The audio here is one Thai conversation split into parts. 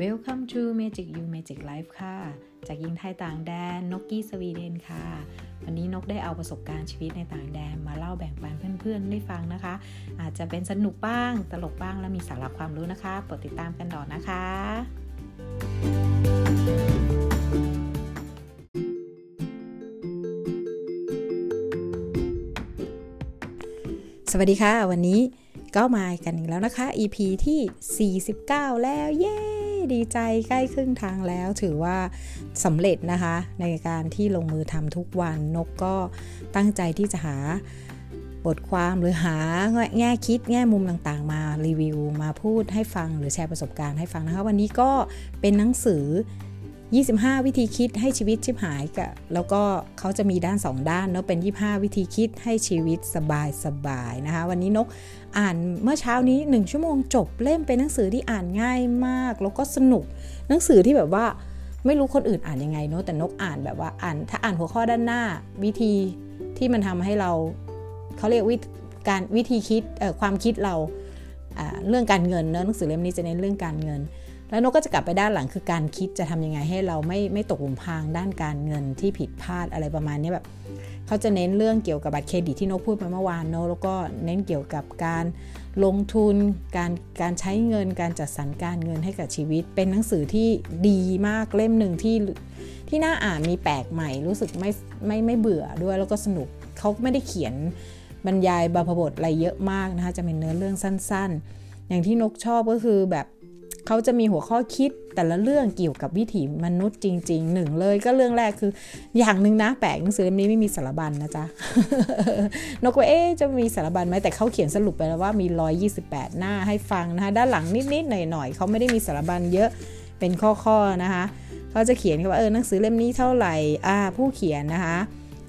Welcome to Magic You Magic Life ค่ะ จากยิงไทยต่างแดนนกกี้สวีเดนค่ะ วันนี้นกได้เอาประสบการณ์ชีวิตในต่างแดนมาเล่าแบ่งปันเพื่อนๆได้ฟังนะคะ อาจจะเป็นสนุกบ้าง ตลกบ้างและมีสาระความรู้นะคะโปรดติดตามกันต่อนะคะ สวัสดีค่ะ วันนี้ก็มากันอีกแล้วนะคะ EP ที่ 49 แล้วเย้ ดีใจใกล้ครึ่งทางแล้ว ถือว่าสำเร็จนะคะ ในการที่ลงมือทำทุกวันนกก็ตั้งใจที่จะหาบทความหรือหาแง่คิดแง่มุมต่างๆ มารีวิว มาพูดให้ฟังหรือแชร์ประสบการณ์ให้ฟังนะคะ วันนี้ก็เป็นหนังสือ 25 วิธีคิดให้ชีวิตชิบหายกับแล้วก็เขาจะมีด้าน 2 ด้านเนาะเป็น 25 วิธีคิดให้ชีวิตสบายสบายนะคะ วันนี้นกอ่านเมื่อเช้านี้ 1 ชั่วโมงจบเล่มเป็นหนังสือที่อ่านง่ายมาก แล้วก็สนุกหนังสือที่แบบว่าไม่รู้คนอื่นอ่านยังไงเนาะแต่นกอ่านแบบว่าอ่านถ้าอ่านหัวข้อด้านหน้า วิธีที่มันทำให้เราเขาเรียกวิการวิธีคิดความคิดเราเรื่องการเงินเนาะหนังสือเล่มนี้จะเน้นเรื่องการเงิน แล้วนกก็จะกลับไปด้านหลังคือการคิดจะทำยังไงให้เราไม่ไม่ตกหลุมพรางด้านการเงินที่ผิดพลาดอะไรประมาณนี้แบบเขาจะเน้นเรื่องเกี่ยวกับบัตรเครดิตที่นกพูดไปเมื่อวานเนอะแล้วก็เน้นเกี่ยวกับการลงทุน การการใช้เงิน การจัดสรรการเงินให้กับชีวิต เป็นหนังสือที่ดีมากเล่มหนึ่งที่ที่น่าอ่านมีแปลกใหม่ รู้สึกไม่ไม่ไม่เบื่อด้วยแล้วก็สนุกเขาไม่ได้เขียนบรรยายบาพบทอะไรเยอะมากนะคะจะเป็นเนื้อเรื่องสั้นๆ อย่างที่นกชอบก็คือแบบ เขาจะมีหัวข้อคิดแต่ละเรื่องเกี่ยวกับวิถีมนุษย์จริงๆหนึ่งเลยก็เรื่องแรกคือ อย่างหนึ่งนะแปลกหนังสือเล่มนี้ไม่มีสารบัญนนะจ๊ะนกว่าเอ๊จะมีสารบัญไหมแต่เขาเขียนสรุปไปแล้วว่ามี 128 หน้าให้ฟังนะคะด้านหลังนิดๆหน่อยๆเขาไม่ได้มีสารบัญเยอะเป็นข้อๆนะคะเขาจะเขียนว่าเออหนังสือเล่มนี้เท่าไหร่อ่าผู้เขียนนะคะ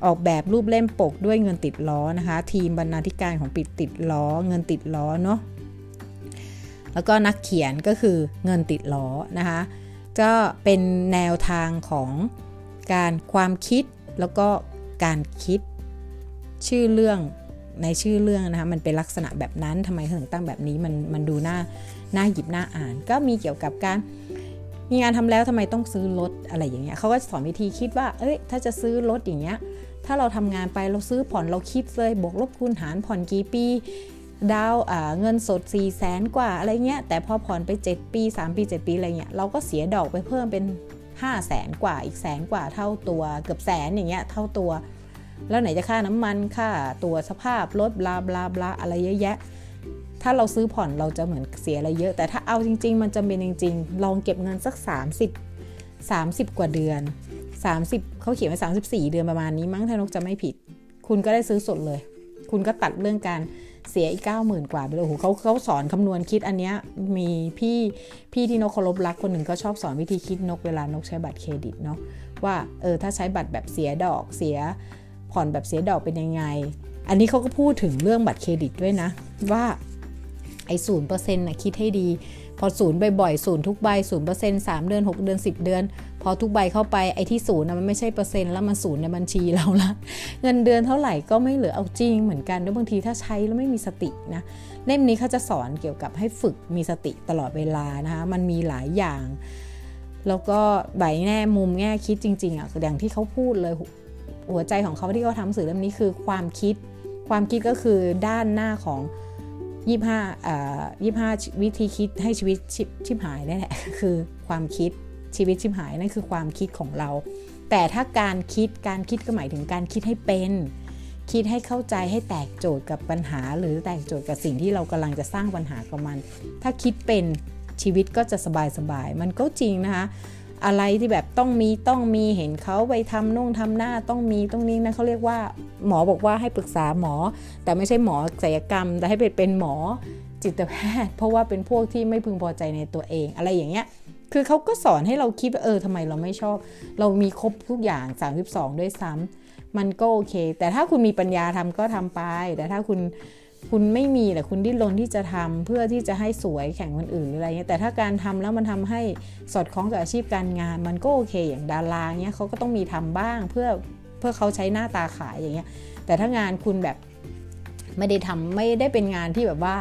ออกแบบรูปเล่มปกด้วยเงินติดล้อนะคะ ทีมบรรณาธิการของปิดติดล้อ เงินติดล้อเนาะ แล้วก็นักเขียนก็คือเงินติดล้อนะคะก็เป็นแนวทางของการความคิดแล้วก็การคิดชื่อเรื่องในชื่อเรื่องนะคะมันเป็นลักษณะแบบนั้นทำไมถึงตั้งแบบนี้มันมันดูน่าน่าหยิบน่าอ่าน ก็มีเกี่ยวกับการมีงานทำแล้วทำไมต้องซื้อรถอะไรอย่างเงี้ยเขาก็สอนวิธีคิดว่า เอ้ย ถ้าจะซื้อรถอย่างเงี้ย ถ้าเราทำงานไปเราซื้อผ่อนเราคิดเลยบวกลบคูณหารผ่อนกี่ปี ดาวเงินสด4ี่แสนกว่าอะไรเงี้ย แต่พอผ่อนไป 7 ปี 3 ปี 7 ปีอะไรเงี้ย เราก็เสียดอกไปเพิ่มเป็น 5 0 0แสนกว่าอีกแสนกว่าเท่าตัวเกือบแสนอย่างเงี้ยเท่าตัว แล้วไหนจะค่าน้ำมันค่าตัวสภาพรถบลาบลาบลาอะไรเยอะแยะ ถ้าเราซื้อผ่อนเราจะเหมือนเสียอะไรเยอะ แต่ถ้าเอาจริง ๆ มันจำเป็นจริง ๆ ลองเก็บเงินสัก 30 30 กว่าเดือน 30เขาเขียนไว้34 เดือนประมาณนี้มั้งถ้านกจะไม่ผิด คุณก็ได้ซื้อสดเลย คุณก็ตัดเรื่องการ เสียอีกเก้าหมื่นกว่าไปเลยโอ้โหเขาเขาสอนคำนวณคิดอันเนี้ยมีพี่พี่ที่นกเคารพรักคนหนึ่งก็ชอบสอนวิธีคิดนกเวลานกใช้บัตรเครดิตเนาะว่าเออถ้าใช้บัตรแบบเสียดอกเสียผ่อนแบบเสียดอกเป็นยังไง อันนี้เขาก็พูดถึงเรื่องบัตรเครดิตด้วยนะ ว่าไอ้ศูนย์เปอร์เซ็นต์นะคิดให้ดี พอศูนย์บ่อยๆศูนย์ทุกใบศูนย์เปอร์เซ็นต์สามเดือนหกเดือนสิบเดือน พอทุกใบเข้าไปไอ้ที่ศูนย์นะมันไม่ใช่เปอร์เซ็นต์แล้วมันศูนย์ในบัญชีเราละเงินเดือนเท่าไหร่ก็ไม่เหลือเอาจริงเหมือนกันด้วยบางทีถ้าใช้แล้วไม่มีสตินะเล่มนี้เขาจะสอนเกี่ยวกับให้ฝึกมีสติตลอดเวลานะคะมันมีหลายอย่าง แล้วก็ใบแง่มุมแง่คิดจริงๆอะอย่างที่เขาพูดเลยหัวใจของเขาที่เขาทำสื่อเล่มนี้คือความคิด ความคิดก็คือด้านหน้าของยี่ห้ายี่ห้าวิธีคิดให้ชีวิตชิบหายนี่แหละคือความคิด ชีวิตชิบหายนั่นคือความคิดของเรา แต่ถ้าการคิดการคิดก็หมายถึงการคิดให้เป็น คิดให้เข้าใจให้แตกโจทย์กับปัญหา หรือแตกโจทย์กับสิ่งที่เรากำลังจะสร้างปัญหากับมัน ถ้าคิดเป็นชีวิตก็จะสบายสบายมันก็จริงนะคะอะไรที่แบบต้องมีต้องมีเห็นเขาไปทำนุ่งทำหน้าต้องมีต้องนี้นะเขาเรียกว่าหมอบอกว่าให้ปรึกษาหมอ แต่ไม่ใช่หมอศัลยกรรม แต่ให้เป็นหมอจิตแพทย์ เพราะว่าเป็นพวกที่ไม่พึงพอใจในตัวเอง อะไรอย่างเงี้ย คือเขาก็สอนให้เราคิดว่าเออทำไมเราไม่ชอบ เรามีครบทุกอย่าง 32 ด้วยซ้ำมันก็โอเค แต่ถ้าคุณมีปัญญาทำก็ทำไป แต่ถ้าคุณคุณไม่มีแต่คุณดิ้นรนที่จะทำเพื่อที่จะให้สวยแข่งคนอื่นหรืออะไรเงี้ยแต่ถ้าการทำแล้วมันทำให้สอดคล้องกับอาชีพการงาน มันก็โอเค อย่างดาราเนี้ยเขาก็ต้องมีทำบ้างเพื่อเพื่อเขาใช้หน้าตาขายอย่างเงี้ยแต่ถ้างานคุณแบบไม่ได้ทำไม่ได้เป็นงานที่แบบว่า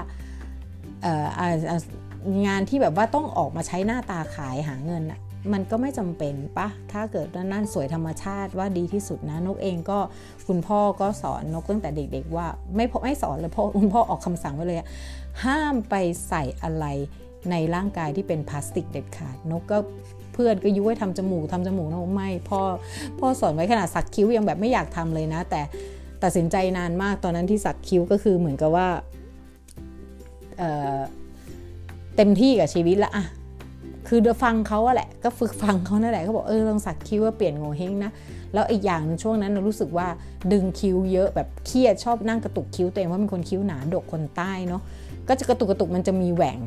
งานที่แบบว่าต้องออกมาใช้หน้าตาขายหาเงินอะมันก็ไม่จำเป็นปะถ้าเกิดนั่นสวยธรรมชาติว่าดีที่สุดนะ นกเองก็คุณพ่อก็สอนนกตั้งแต่เด็ก ๆ ว่าไม่พอไม่สอนเลยพ่อคุณพ่อออกคำสั่งไว้เลย ห้ามไปใส่อะไรในร่างกายที่เป็นพลาสติกเด็ดขาด นกก็เพื่อนก็ยุ้ยทำจมูกทำจมูกนกไม่พ่อพ่อสอนไว้ขนาดสักคิ้วยังแบบไม่อยากทำเลยนะ แต่ตัดสินใจนานมากตอนนั้นที่สักคิ้วก็คือเหมือนกับว่า เเต็มที่กับชีวิตละอะคือเดฟังเขาอะแหละ ก็ฝึกฟังเขานั่นแหละเขาบอกเออลองสักคิ้วว่าเปลี่ยนโงเฮงนะแล้วอีกอย่างนึงช่วงนั้นเรารู้สึกว่าดึงคิ้วเยอะแบบเครียดชอบนั่งกระตุกคิ้วตัวเองว่าเป็นคนคิ้วหนาดกคนใต้เนาะก็จะกระตุกกระตุกมันจะมีแหว่ง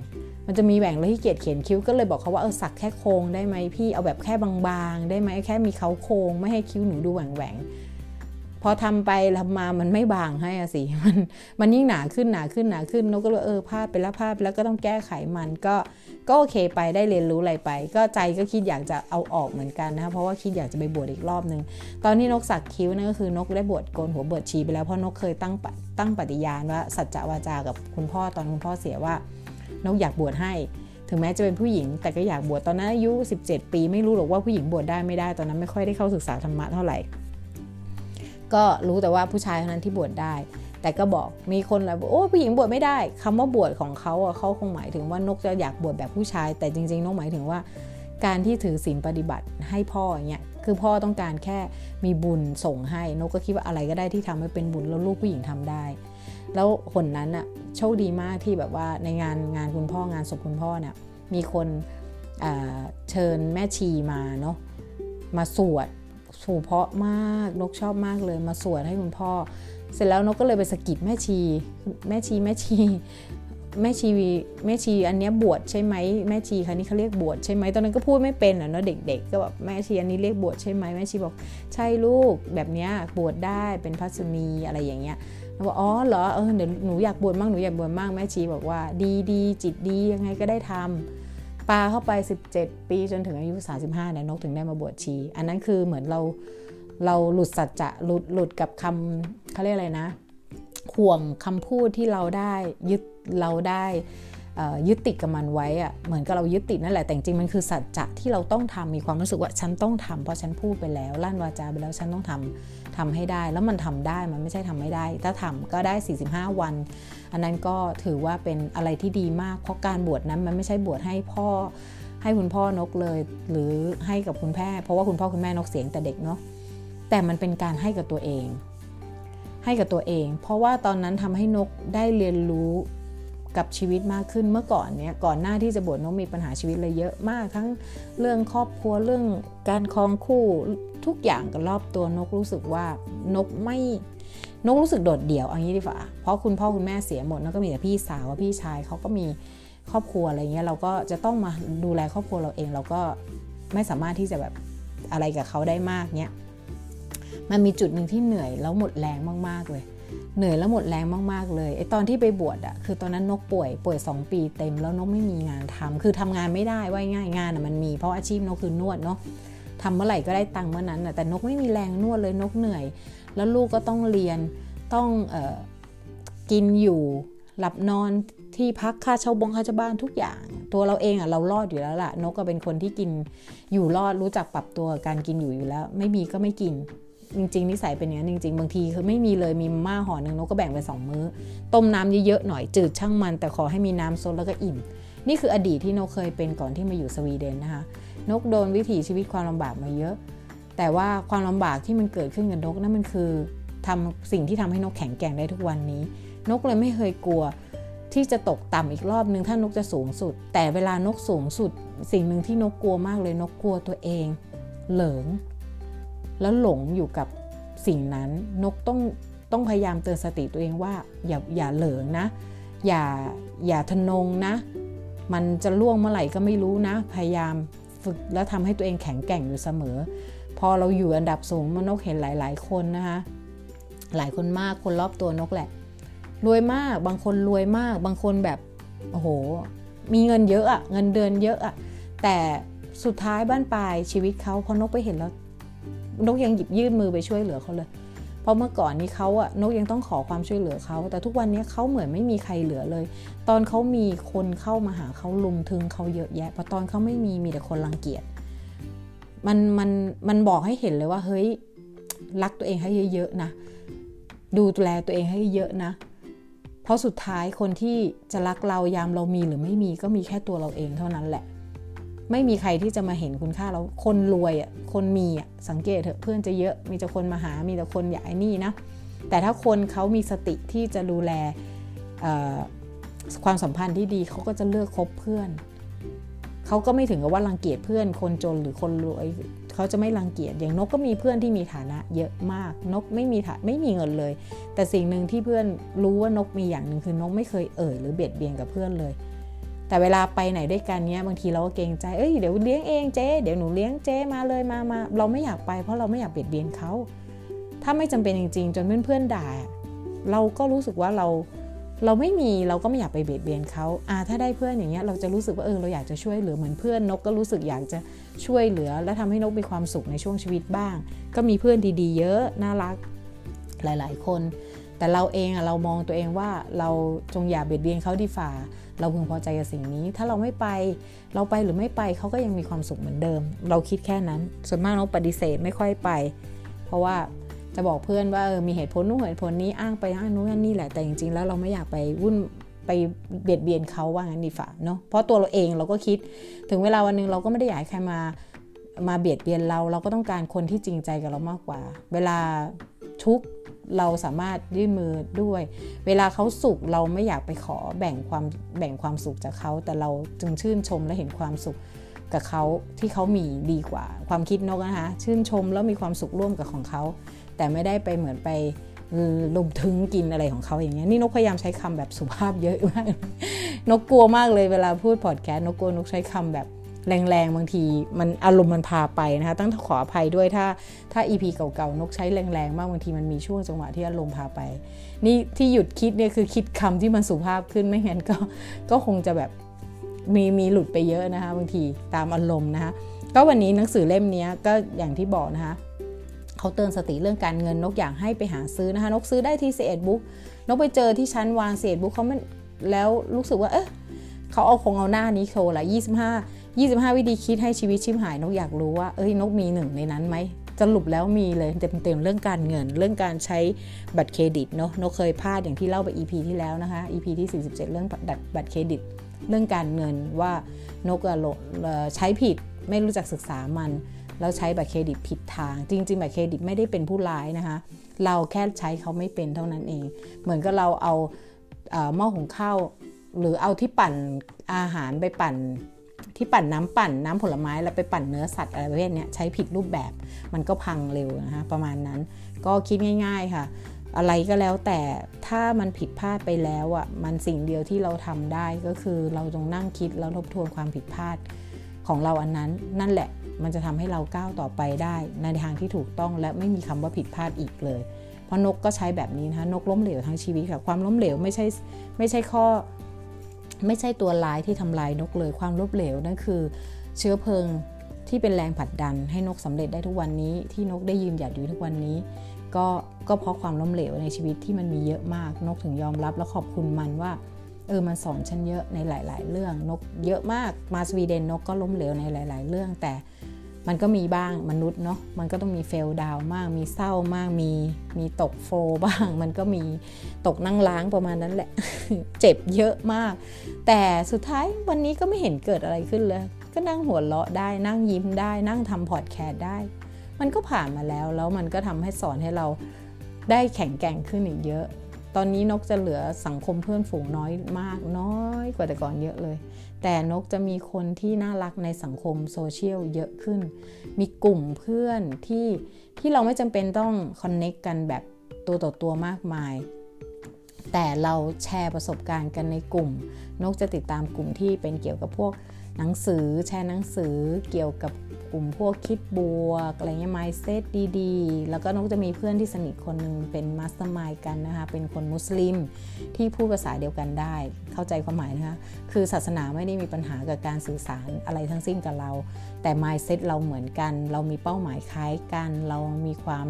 มันจะมีแหว่งแล้วที่เกียดเขียนคิ้วก็เลยบอกเขาว่าเออสักแค่โค้งได้ไหมพี่เอาแบบแค่บางๆ ได้ไหมแค่มีเขาโค้งไม่ให้คิ้วหนูดูแหว่งแหว่ง พอทำไปทำมามันไม่บางให้อะสิมันมันยิ่งหนาขึ้นหนาขึ้นหนาขึ้นนกก็เลยเออพลาดไปแล้วพลาดแล้วก็ต้องแก้ไขมันก็ก็โอเคไปได้เรียนรู้อะไรไป ก็ใจก็คิดอยากจะเอาออกเหมือนกันนะเพราะว่าคิดอยากจะไปบวชอีกรอบนึงตอนนี้นกสักคิ้วนั่นก็คือนกได้บวชโกนหัวบวชชีไปแล้วเพราะนกเคยตั้งตั้งปฏิญาณว่าสัจจะวาจากับคุณพ่อตอนคุณพ่อเสียว่านกอยากบวชให้ถึงแม้จะเป็นผู้หญิงแต่ก็อยากบวชตอนนั้นอายุ 17 ปี ไม่รู้หรอกว่าผู้หญิงบวชได้ไม่ได้ตอนนั้นไม่ค่อยได้เข้าศึกษาธรรมะเท่าไหร่ ก็รู้แต่ว่าผู้ชายเท่านั้นที่บวชได้ แต่ก็บอกมีคนอะไรโอ้ผู้หญิงบวชไม่ได้คำว่าบวชของเขาเขาคงหมายถึงว่านกจะอยากบวชแบบผู้ชาย แต่จริงๆนกหมายถึงว่า การที่ถือศีลปฏิบัติให้พ่ออย่างเงี้ยคือพ่อต้องการแค่มีบุญส่งให้นกก็คิดว่าอะไรก็ได้ที่ทำให้เป็นบุญแล้วลูกผู้หญิงทำได้ แล้วคนนั้นอะโชคดีมากที่แบบว่าในงานงานคุณพ่องานศพคุณพ่อเนี่ยมีคนเชิญแม่ชีมาเนาะมาสวด สูเพาะมากนกชอบมากเลยมาสวดให้คุณพ่อ เสร็จแล้วนกก็เลยไปสกิดแม่ชี แม่ชีแม่ชีแม่ชีแม่ชีอันนี้บวชใช่ไหมแม่ชีคันนี้เขาเรียกบวชใช่ไหมตอนนั้นก็พูดไม่เป็นอะเนาะเด็ก ๆ ก็แบบแม่ชีอันนี้เรียกบวชใช่ไหมแม่ชีบอกใช่ลูกแบบเนี้ยบวชได้เป็นพัสมีอะไรอย่างเงี้ยเราบอกอ๋อเหรอเออเดี๋ยวหนูอยากบวชมั่งหนูอยากบวชมั่งแม่ชีบอกว่าดีดีจิตดียังไงก็ได้ทำ ปลาเข้าไป 17 ปีจนถึงอายุ 35เนี่ยนกถึงได้มาบวชชี อันนั้นคือเหมือนเราเราหลุดสัจจะหลุดหลุดกับคำเขาเรียกอะไรนะห่วงคำพูดที่เราได้ยึดเราได้ยึดติดกับมันไว้อะเหมือนกับเรายึดติดนั่นแหละแต่จริงมันคือสัจจะที่เราต้องทำมีความรู้สึกว่าฉันต้องทำเพราะฉันพูดไปแล้วลั่นวาจาไปแล้วฉันต้องทำ ทำให้ได้แล้วมันทำได้มันไม่ใช่ทำไม่ได้ ถ้าทำก็ได้ 45 วัน อันนั้นก็ถือว่าเป็นอะไรที่ดีมากเพราะการบวชนั้นมันไม่ใช่บวชให้พ่อให้คุณพ่อนกเลย หรือให้กับคุณแม่เพราะว่าคุณพ่อคุณแม่นกเสียงแต่เด็กเนาะแต่มันเป็นการให้กับตัวเอง ให้กับตัวเอง เพราะว่าตอนนั้นทำให้นกได้เรียนรู้กับชีวิตมากขึ้นเมื่อก่อนเนี้ยก่อนหน้าที่จะบวชนกมีปัญหาชีวิตเลยเยอะมาก ทั้งเรื่องครอบครัวเรื่องการครองคู่ ทุกอย่างกับรอบตัวนกรู้สึกว่านกไม่นกรู้สึกโดดเดี่ยวอันนี้ดีกว่าเพราะคุณพ่อคุณแม่เสียหมดแล้วก็มีแต่พี่สาวพี่ชายเขาก็มีครอบครัวอะไรเงี้ยเราก็จะต้องมาดูแลครอบครัวเราเองเราก็ไม่สามารถที่จะแบบอะไรกับเขาได้มากเนี้ยมันมีจุดหนึ่งที่เหนื่อยแล้วหมดแรงมากๆเลย เหนื่อยแล้วหมดแรงมากๆเลยไอตอนที่ไปบวชอะคือตอนนั้นนกป่วยป่วย 2 ปีเต็มแล้วนกไม่มีงานทำคือทำงานไม่ได้ว่าง่ายงานอะมันมีเพราะอาชีพนกคือนวดเนาะ ทำเมื่อไหร่ก็ได้ตังค์เมื่อนั้นอะแต่นกไม่มีแรงนวดเลยนกเหนื่อย แล้วลูกก็ต้องเรียนต้องออกินอยู่หลับนอนที่พักค่าเช่าบงค่าเช่าบ้านทุกอย่าง ตัวเราเองอะเรารอดอยู่แล้วล่ะ นกก็เป็นคนที่กินอยู่รอดรู้จักปรับตัวการกินอยู่อยู่แล้ว ไม่มีก็ไม่กิน จริงๆนิสัยเป็นอย่างนั้นจริง ๆ บางทีคือไม่มีเลยมีม่าห่อหนึ่งนกก็แบ่งเป็นสองมื้อ ต้มน้ำเยอะๆหน่อยจืดช่างมัน แต่ขอให้มีน้ำซดแล้วก็อิ่ม นี่คืออดีตที่นกเคยเป็นก่อนที่มาอยู่สวีเดนนะคะ นกโดนวิถีชีวิตความลำบากมาเยอะ แต่ว่าความลำบากที่มันเกิดขึ้นกับนกนั่นมันคือทำสิ่งที่ทำให้นกแข็งแกร่งได้ทุกวันนี้ นกเลยไม่เคยกลัวที่จะตกต่ำอีกรอบนึงถ้านกจะสูงสุด แต่เวลานกสูงสุด สิ่งหนึ่งที่นกกลัวมากเลยนกกลัวตัวเอง เหลิง แล้วหลงอยู่กับสิ่งนั้นนกต้องต้องพยายามเตือนสติตัวเองว่าอย่าอย่าเหลิงนะ อย่าอย่าทนงนะ มันจะล่วงเมื่อไหร่ก็ไม่รู้นะ พยายาม ฝึกแล้วทำให้ตัวเองแข็งแกร่งอยู่เสมอ พอเราอยู่อันดับสูงมันกเห็นหลาย ๆ คนนะคะ หลายคนมากคนรอบตัวนกแหละ รวยมากบางคนรวยมาก บางคนแบบโอ้โห มีเงินเยอะอะเงินเดือนเยอะอะแต่สุดท้ายบ้านปลายชีวิตเขาพอนกไปเห็นแล้วนกยังหยิบยื่นมือไปช่วยเหลือเขาเลย เพราะเมื่อก่อนนี้เขาอะนกยังต้องขอความช่วยเหลือเขา แต่ทุกวันนี้เขาเหมือนไม่มีใครเหลือเลย ตอนเขามีคนเข้ามาหาเขาลุมถึงเขาเยอะแยะพอตอนเขาไม่มีมีแต่คนรังเกียจมันมันมันบอกให้เห็นเลยว่าเฮ้ยรักตัวเองให้เยอะๆนะ ดูแลตัวเองให้เยอะนะ เพราะสุดท้ายคนที่จะรักเรายามเรามีหรือไม่มีก็มีแค่ตัวเราเองเท่านั้นแหละ ไม่มีใครที่จะมาเห็นคุณค่าเราคนรวยอะคนมีอะสังเกตเถอะเพื่อนจะเยอะมีแต่คนมาหา มีแต่คนอยากไอ้นี่นะแต่ถ้าคนเขามีสติที่จะดูแลความสัมพันธ์ที่ดีเขาก็จะเลือกคบเพื่อนเขาก็ไม่ถึงกับว่ารังเกียจเพื่อนคนจนหรือคนรวยเขาจะไม่รังเกียจอย่างนกก็มีเพื่อนที่มีฐานะเยอะมาก นกไม่มีไม่มีเงินเลย แต่สิ่งหนึ่งที่เพื่อนรู้ว่านกมีอย่างหนึ่งคือนกไม่เคยเอ่ยหรือเบียดเบียนกับเพื่อนเลย แต่เวลาไปไหนด้วยกันเนี้ยบางทีเราก็เกรงใจเอ้ยเดี๋ยวเลี้ยงเองเจ๊เดี๋ยวหนูเลี้ยงเจ๊มาเลยมามาเราไม่อยากไปเพราะเราไม่อยากเบียดเบียนเขาถ้าไม่จำเป็นจริงๆ จนเพื่อนๆด่า เราก็รู้สึกว่าเราเราไม่มีเราก็ไม่อยากไปเบียดเบียนเขาอ่าถ้าได้เพื่อนอย่างเงี้ยเราจะรู้สึกว่าเออเราอยากจะช่วยเหลือเหมือนเพื่อนนกก็รู้สึกอยากจะช่วยเหลือ และทำให้นกมีความสุขในช่วงชีวิตบ้าง ก็มีเพื่อนดีๆ เยอะน่ารักหลาย ๆ คน แต่เราเองอะเรามองตัวเองว่าเราจงอย่าเบียดเบียนเขาดีฝ่า เราพึงพอใจกับสิ่งนี้ ถ้าเราไม่ไปเราไปหรือไม่ไปเขาก็ยังมีความสุขเหมือนเดิม เราคิดแค่นั้น ส่วนมากนกปฏิเสธไม่ค่อยไป เพราะว่าจะบอกเพื่อนว่าเออมีเหตุผลนู้นเหตุผลนี้อ้างไปอ้างนู้นนี่แหละแต่จริงๆ แล้วเราไม่อยากไปวุ่นไปเบียดเบียนเขาว่างั้นดีฝ่าเนาะเพราะตัวเราเองเราก็คิดถึงเวลาวันนึงเราก็ไม่ได้อยากให้ใครมามาเบียดเบียนเรา เราก็ต้องการคนที่จริงใจกับเรามากกว่า เวลาทุก เราสามารถยื่นมือด้วย เวลาเขาสุขเราไม่อยากไปขอแบ่งความแบ่งความสุขจากเขา แต่เราจึงชื่นชมและเห็นความสุขกับเขาที่เขามีดีกว่า ความคิดนกนะคะชื่นชมแล้วมีความสุขร่วมกับของเขา แต่ไม่ได้ไปเหมือนไปลุมถึงกินอะไรของเขาอย่างเงี้ยนี่นกพยายามใช้คำแบบสุภาพเยอะมากนกกลัวมากเลยเวลาพูดพอดแคสต์นกกลัวนกใช้คำแบบ แรงๆ บางที มันอารมณ์มันพาไปนะคะต้องขออภัยด้วยถ้าถ้าอีพีเก่าๆนกใช้แรงๆ มากบางทีมันมีช่วงจังหวะที่อารมณ์พาไป นี่ที่หยุดคิดเนี่ยคือคิดคำที่มันสุภาพขึ้นไม่งั้นก็ก็คงจะแบบมีมีหลุดไปเยอะนะคะ บางทีตามอารมณ์นะคะก็วันนี้หนังสือเล่มนี้ก็อย่างที่บอกนะคะเขาเตือนสติเรื่องการเงินนกอยากให้ไปหาซื้อนะคะ นกซื้อได้ที่เซตบุ๊กนกไปเจอที่ชั้นวางเซตบุ๊กเขาไม่แล้วรู้สึกว่าเอ๊ะเขาเอาคงเอาหน้านี้โชว์ละ 25 วิธีคิดให้ชีวิตชิมหายนกอยากรู้ว่า เอ้ยนกมีหนึ่งในนั้นไหมสรุปแล้วมีเลยเต็มๆเรื่องการเงิน เรื่องการใช้บัตรเครดิตเนาะนกเคยพลาดอย่างที่เล่าไป EP ที่แล้วนะคะ EP ที่ 47 เรื่องบัตรเครดิต เรื่องการเงินว่านกใช้ผิดไม่รู้จักศึกษามันแล้วใช้บัตรเครดิตผิดทาง จริง ๆ บัตรเครดิตไม่ได้เป็นผู้ร้ายนะคะ เราแค่ใช้เขาไม่เป็นเท่านั้นเอง เหมือนกับเราเอาหม้อหุงข้าวหรือเอาที่ปั่นอาหารไปปั่น ที่ปั่นน้ำปั่นน้ำผลไม้แล้วไปปั่นเนื้อสัตว์อะไรประเภทนี้ใช้ผิดรูปแบบมันก็พังเร็วนะคะประมาณนั้นก็คิดง่าย ๆค่ะ อะไรก็แล้วแต่ถ้ามันผิดพลาดไปแล้วอะมันสิ่งเดียวที่เราทำได้ก็คือเราจงนั่งคิดแล้วทบทวนความผิดพลาดของเราอันนั้น นั่นแหละมันจะทำให้เราก้าวต่อไปได้ในทางที่ถูกต้องและไม่มีคำว่าผิดพลาดอีกเลย เพราะนกก็ใช้แบบนี้นะคะนกล้มเหลวทั้งชีวิตค่ะความล้มเหลวไม่ใช่ไม่ใช่ข้อ ไม่ใช่ตัวร้ายที่ทำลายนกเลยความล้มเหลวนั่นคือ เชื้อเพลิงที่เป็นแรงผลักดันให้นกสำเร็จได้ทุกวันนี้ ที่นกได้ยืนหยัดอยู่ทุกวันนี้ ก็ก็เพราะความล้มเหลวในชีวิตที่มันมีเยอะมาก นกถึงยอมรับและขอบคุณมันว่าเออมันสอนฉันเยอะในหลาย ๆ เรื่องนกเยอะมากมาสวีเดนนกก็ล้มเหลวในหลาย ๆ เรื่องแต่ มันก็มีบ้างมนุษย์เนาะมันก็ต้องมีเฟลดาวมาก มีเศร้ามากมีมีตกโฟบ้าง มันก็มีตกนั่งล้างประมาณนั้นแหละ เจ็บเยอะมาก แต่สุดท้ายวันนี้ก็ไม่เห็นเกิดอะไรขึ้นเลย ก็นั่งหัวเราะได้นั่งยิ้มได้ นั่งทำพอดแคสต์ได้ มันก็ผ่านมาแล้วแล้วมันก็ทำให้สอนให้เราได้แข็งแกร่งขึ้นอีกเยอะ ตอนนี้นกจะเหลือสังคมเพื่อนฝูงน้อยมากน้อยกว่าแต่ก่อนเยอะเลย แต่นกจะมีคนที่น่ารักในสังคมโซเชียลเยอะขึ้น มีกลุ่มเพื่อนที่ที่เราไม่จำเป็นต้อง connect กันแบบตัวต่อตัวมากมาย แต่เราแชร์ประสบการณ์กันในกลุ่ม นกจะติดตามกลุ่มที่เป็นเกี่ยวกับพวกหนังสือแชร์หนังสือเกี่ยวกับ กลุ่มพวกคิดบวกอะไรเงี้ย mindset ดีๆ แล้วก็นกจะมีเพื่อนที่สนิทคนหนึ่งเป็น mastermind กันนะคะเป็นคนมุสลิมที่พูดภาษาเดียวกันได้ เข้าใจความหมายนะคะคือศาสนาไม่ได้มีปัญหากับการสื่อสารอะไรทั้งสิ้นกับเรา แต่ mindset เราเหมือนกัน เรามีเป้าหมายคล้ายกัน เรามีความ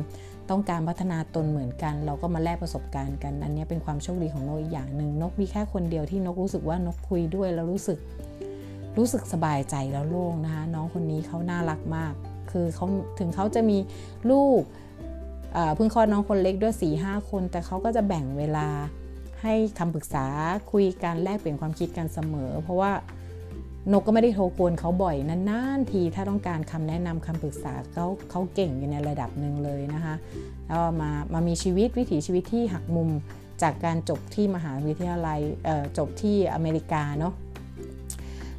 ต้องการพัฒนาตนเหมือนกัน เราก็มาแลกประสบการณ์กัน อันนี้เป็นความโชคดีของนกอีกอย่างหนึ่งนกมีแค่คนเดียวที่นกรู้สึกว่านกคุยด้วยแล้วรู้สึก รู้สึกสบายใจแล้วโล่งนะคะน้องคนนี้เขาน่ารักมาก คือเขาถึงเขาจะมีลูกเพิ่งคลอดน้องคนเล็กด้วย4ี่ห้าคน แต่เขาก็จะแบ่งเวลาให้คำปรึกษาคุยกันแลกเปลี่ยนความคิดกันเสมอ เพราะว่านกก็ไม่ได้โทรกวนเขาบ่อยนานๆทีถ้าต้องการคำแนะนำคำปรึกษาเขาเขาเก่งอยู่ในระดับหนึ่งเลยนะคะแล้วมามามีชีวิตวิถีชีวิตที่หักมุมจากการจบที่มหาวิทยาลัยจบที่อเมริกาเนาะ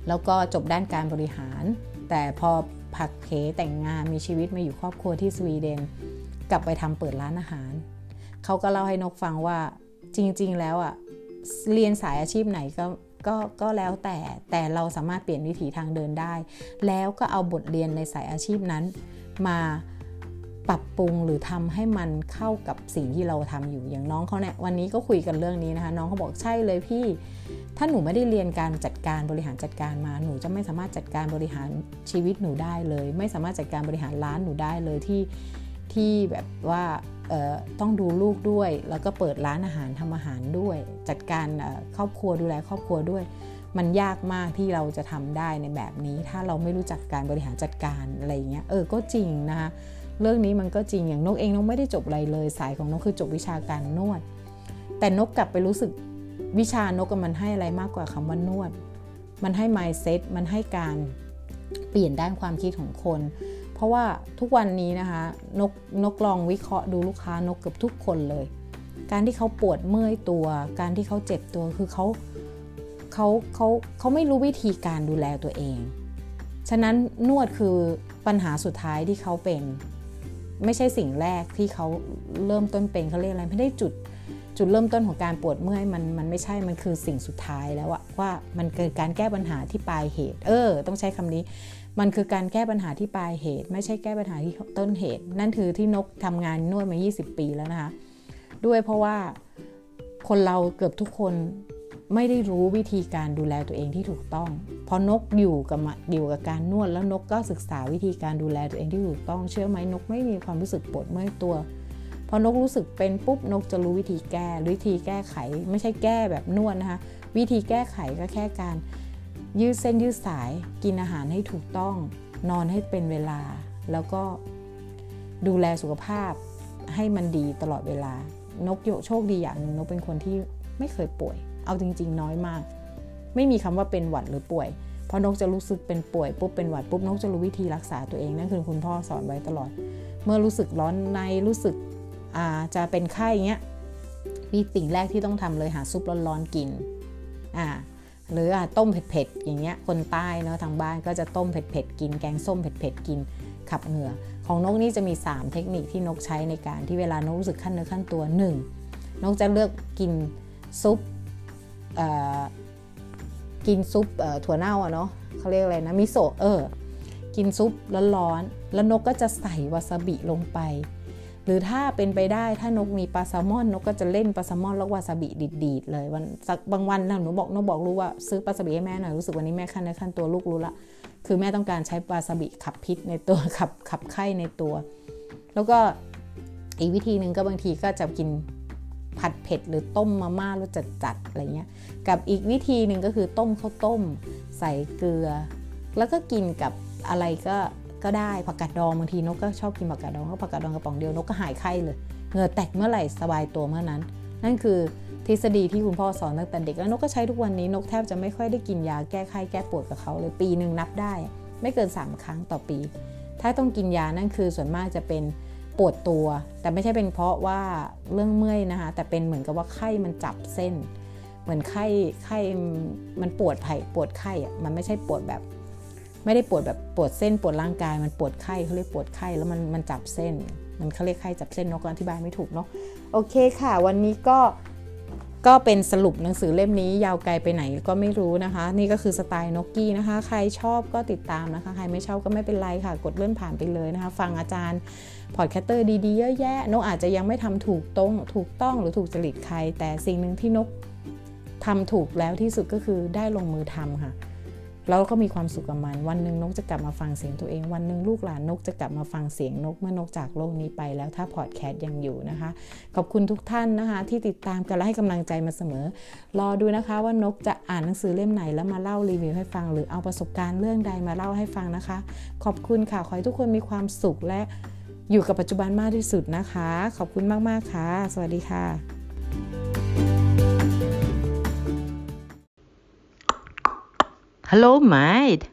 แล้วก็จบด้านการบริหาร แต่พอผักเขแต่งงานมีชีวิตมาอยู่ครอบครัวที่สวีเดน กลับไปทำเปิดร้านอาหาร เขาก็เล่าให้นกฟังว่าจริง ๆ แล้วอะ่ะเรียนสายอาชีพไหนก็ก็ก็แล้วแต่แต่เราสามารถเปลี่ยนวิถีทางเดินได้ แล้วก็เอาบทเรียนในสายอาชีพนั้น มาปรับปรุงหรือทำให้มันเข้ากับสิ่งที่เราทำอยู่อย่างน้องเขาเนี่ยวันนี้ก็คุยกันเรื่องนี้นะคะ น้องเขาบอกใช่เลยพี่ ถ้าหนูไม่ได้เรียนการจัดการบริหารจัดการมา หนูจะไม่สามารถจัดการบริหารชีวิตหนูได้เลย ไม่สามารถจัดการบริหารร้านหนูได้เลยที่ที่แบบว่าต้องดูลูกด้วย แล้วก็เปิดร้านอาหารทำอาหารด้วย จัดการครอบครัวดูแลครอบครัวด้วย มันยากมากที่เราจะทำได้ในแบบนี้ ถ้าเราไม่รู้จักการบริหารจัดการอะไรเงี้ยเออก็จริงนะคะเรื่องนี้มันก็จริงอย่างนกเองนกไม่ได้จบอะไรเลย สายของนกคือจบวิชาการนวด แต่นกกลับไปรู้สึก วิชานกมันให้อะไรมากกว่าคำว่านวด มันให้ mindset มันให้การเปลี่ยนด้านความคิดของคน เพราะว่าทุกวันนี้นะคะนกนกลองวิเคราะห์ดูลูกค้านกเกือบทุกคนเลย การที่เขาปวดเมื่อยตัว การที่เขาเจ็บตัวคือเขาเขาเขาเขาไม่รู้วิธีการดูแลตัวเอง ฉะนั้นนวดคือปัญหาสุดท้ายที่เขาเป็น ไม่ใช่สิ่งแรกที่เขาเริ่มต้นเป็นเขาเรียกอะไรไม่ได้จุด จุดเริ่มต้นของการปวดเมื่อยมันมันไม่ใช่มันคือสิ่งสุดท้ายแล้วอะว่ามันเกิดการแก้ปัญหาที่ปลายเหตุ เออ ต้องใช้คำนี้ มันคือการแก้ปัญหาที่ปลายเหตุ ไม่ใช่แก้ปัญหาที่ต้นเหตุ นั่นคือที่นกทำงานนวดมา 20 ปีแล้วนะคะด้วยเพราะว่าคนเราเกือบทุกคนไม่ได้รู้วิธีการดูแลตัวเองที่ถูกต้อง พอนกอยู่กับอยู่กับการนวดแล้วนกก็ศึกษาวิธีการดูแลตัวเองที่ถูกต้อง เชื่อไหมนกไม่มีความรู้สึกปวดเมื่อยตัว พอนกรู้สึกเป็นปุ๊บนกจะรู้วิธีแก้วิธีแก้ไข ไม่ใช่แก้แบบนวดนะคะ วิธีแก้ไขก็แค่การ ยืดเส้นยืดสายกินอาหารให้ถูกต้อง นอนให้เป็นเวลา แล้วก็ดูแลสุขภาพให้มันดีตลอดเวลา นกโยโชคดีอย่างนึงนกเป็นคนที่ไม่เคยป่วย เอาจริง ๆ น้อยมาก ไม่มีคำว่าเป็นหวัดหรือป่วยเพราะนกจะรู้สึกเป็นป่วยปุ๊บเป็นหวัดปุ๊บนกจะรู้วิธีรักษาตัวเองนั่นคือคุณพ่อสอนไว้ตลอด เมื่อรู้สึกร้อนในรู้สึก จะเป็นไข้เงี้ยวิสิ่งแรกที่ต้องทำเลยหาซุปร้อนๆกินอ่าหรือต้มเผ็ดๆอย่างเงี้ยคนใต้เนาะทางบ้านก็จะต้มเผ็ดๆกิน แกงส้มเผ็ดๆกินขับเหงื่อ ของนกนี่จะมี 3 เทคนิคที่นกใช้ในการที่เวลานกรู้สึกขั้นเนื้อขั้นตัว 1. นกจะเลือกกินซุปกินซุปถั่วเน่าอะเนาะเขาเรียกอะไรนะมิโซะเออกินซุปร้อนๆแล้วนกก็จะใส่วาซาบิลงไป หรือถ้าเป็นไปได้ถ้านกมีปลาแซลมอน นกก็จะเล่นปลาแซลมอนแล้ววาซาบิดีดๆเลยวันสักบางวันนะหนูบอกนกบอกรู้ว่าซื้อปลาซาบิให้แม่หน่อยรู้สึกวันนี้แม่ขั้นในขั้นตัวลูกรู้ละคือแม่ต้องการใช้ปลาซาบิขับพิษในตัวขับขับไข้ในตัว แล้วก็อีกวิธีหนึ่งก็บางทีก็จะกินผัดเผ็ดหรือต้มมาม่ารสจัดๆอะไรเงี้ยกับอีกวิธีหนึ่งก็คือต้มข้าวต้ม ใส่เกลือ แล้วก็กินกับอะไรก็ ก็ได้ผักกาดดองบางทีนกก็ชอบกินผักกาดดองก็ผักกาดดองกระป๋องเดียวนกก็หายไข้เลยเหงื่อแตกเมื่อไหร่สบายตัวเมื่อนั้น นั่นคือทฤษฎีที่คุณพ่อสอนตั้งแต่เด็กแล้วนกก็ใช้ทุกวันนี้นกแทบจะไม่ค่อยได้กินยาแก้ไข้แก้ปวดกับเขาเลยปีหนึ่งนับได้ ไม่เกิน 3 ครั้งต่อปี ถ้าต้องกินยานั่นคือส่วนมากจะเป็นปวดตัว แต่ไม่ใช่เป็นเพราะว่าเรื่องเมื่อยนะคะแต่เป็นเหมือนกับว่าไข้มันจับเส้น เหมือนไข้ไข้มันปวดไข้ปวดไข้อะมันไม่ใช่ปวดแบบ ไม่ได้ปวดแบบปวดเส้นปวดร่างกาย มันปวดไข้เขาเรียกปวดไข้แล้วมันมันจับเส้น มันเขาเรียกไข้จับเส้นนกอธิบายไม่ถูกเนาะโอเคค่ะ วันนี้ก็ก็เป็นสรุปหนังสือเล่มนี้ยาวไกลไปไหนก็ไม่รู้นะคะ นี่ก็คือสไตล์นกกี้นะคะ ใครชอบก็ติดตามนะคะ ใครไม่ชอบก็ไม่เป็นไรค่ะ กดเลื่อนผ่านไปเลยนะคะ ฟังอาจารย์ podcaster ดีๆเยอะแยะนกอาจจะยังไม่ทำถูกตรงถูกต้องหรือถูกจริตใคร แต่สิ่งหนึ่งที่นกทำถูกแล้วที่สุดก็คือได้ลงมือทำค่ะ แล้วก็มีความสุขกับมัน วันหนึ่งนกจะกลับมาฟังเสียงตัวเอง วันหนึ่งลูกหลานนกจะกลับมาฟังเสียงนกเมื่อนกจากโลกนี้ไปแล้วถ้าพอดแคสต์ยังอยู่นะคะ ขอบคุณทุกท่านนะคะ ที่ติดตามกันและให้กำลังใจมาเสมอ รอดูนะคะว่านกจะอ่านหนังสือเล่มไหนแล้วมาเล่ารีวิวให้ฟัง หรือเอาประสบการณ์เรื่องใดมาเล่าให้ฟังนะคะ ขอบคุณค่ะขอให้ทุกคนมีความสุขและอยู่กับปัจจุบันมากที่สุดนะคะ ขอบคุณมาก ๆ ค่ะ สวัสดีค่ะ Hello, mate.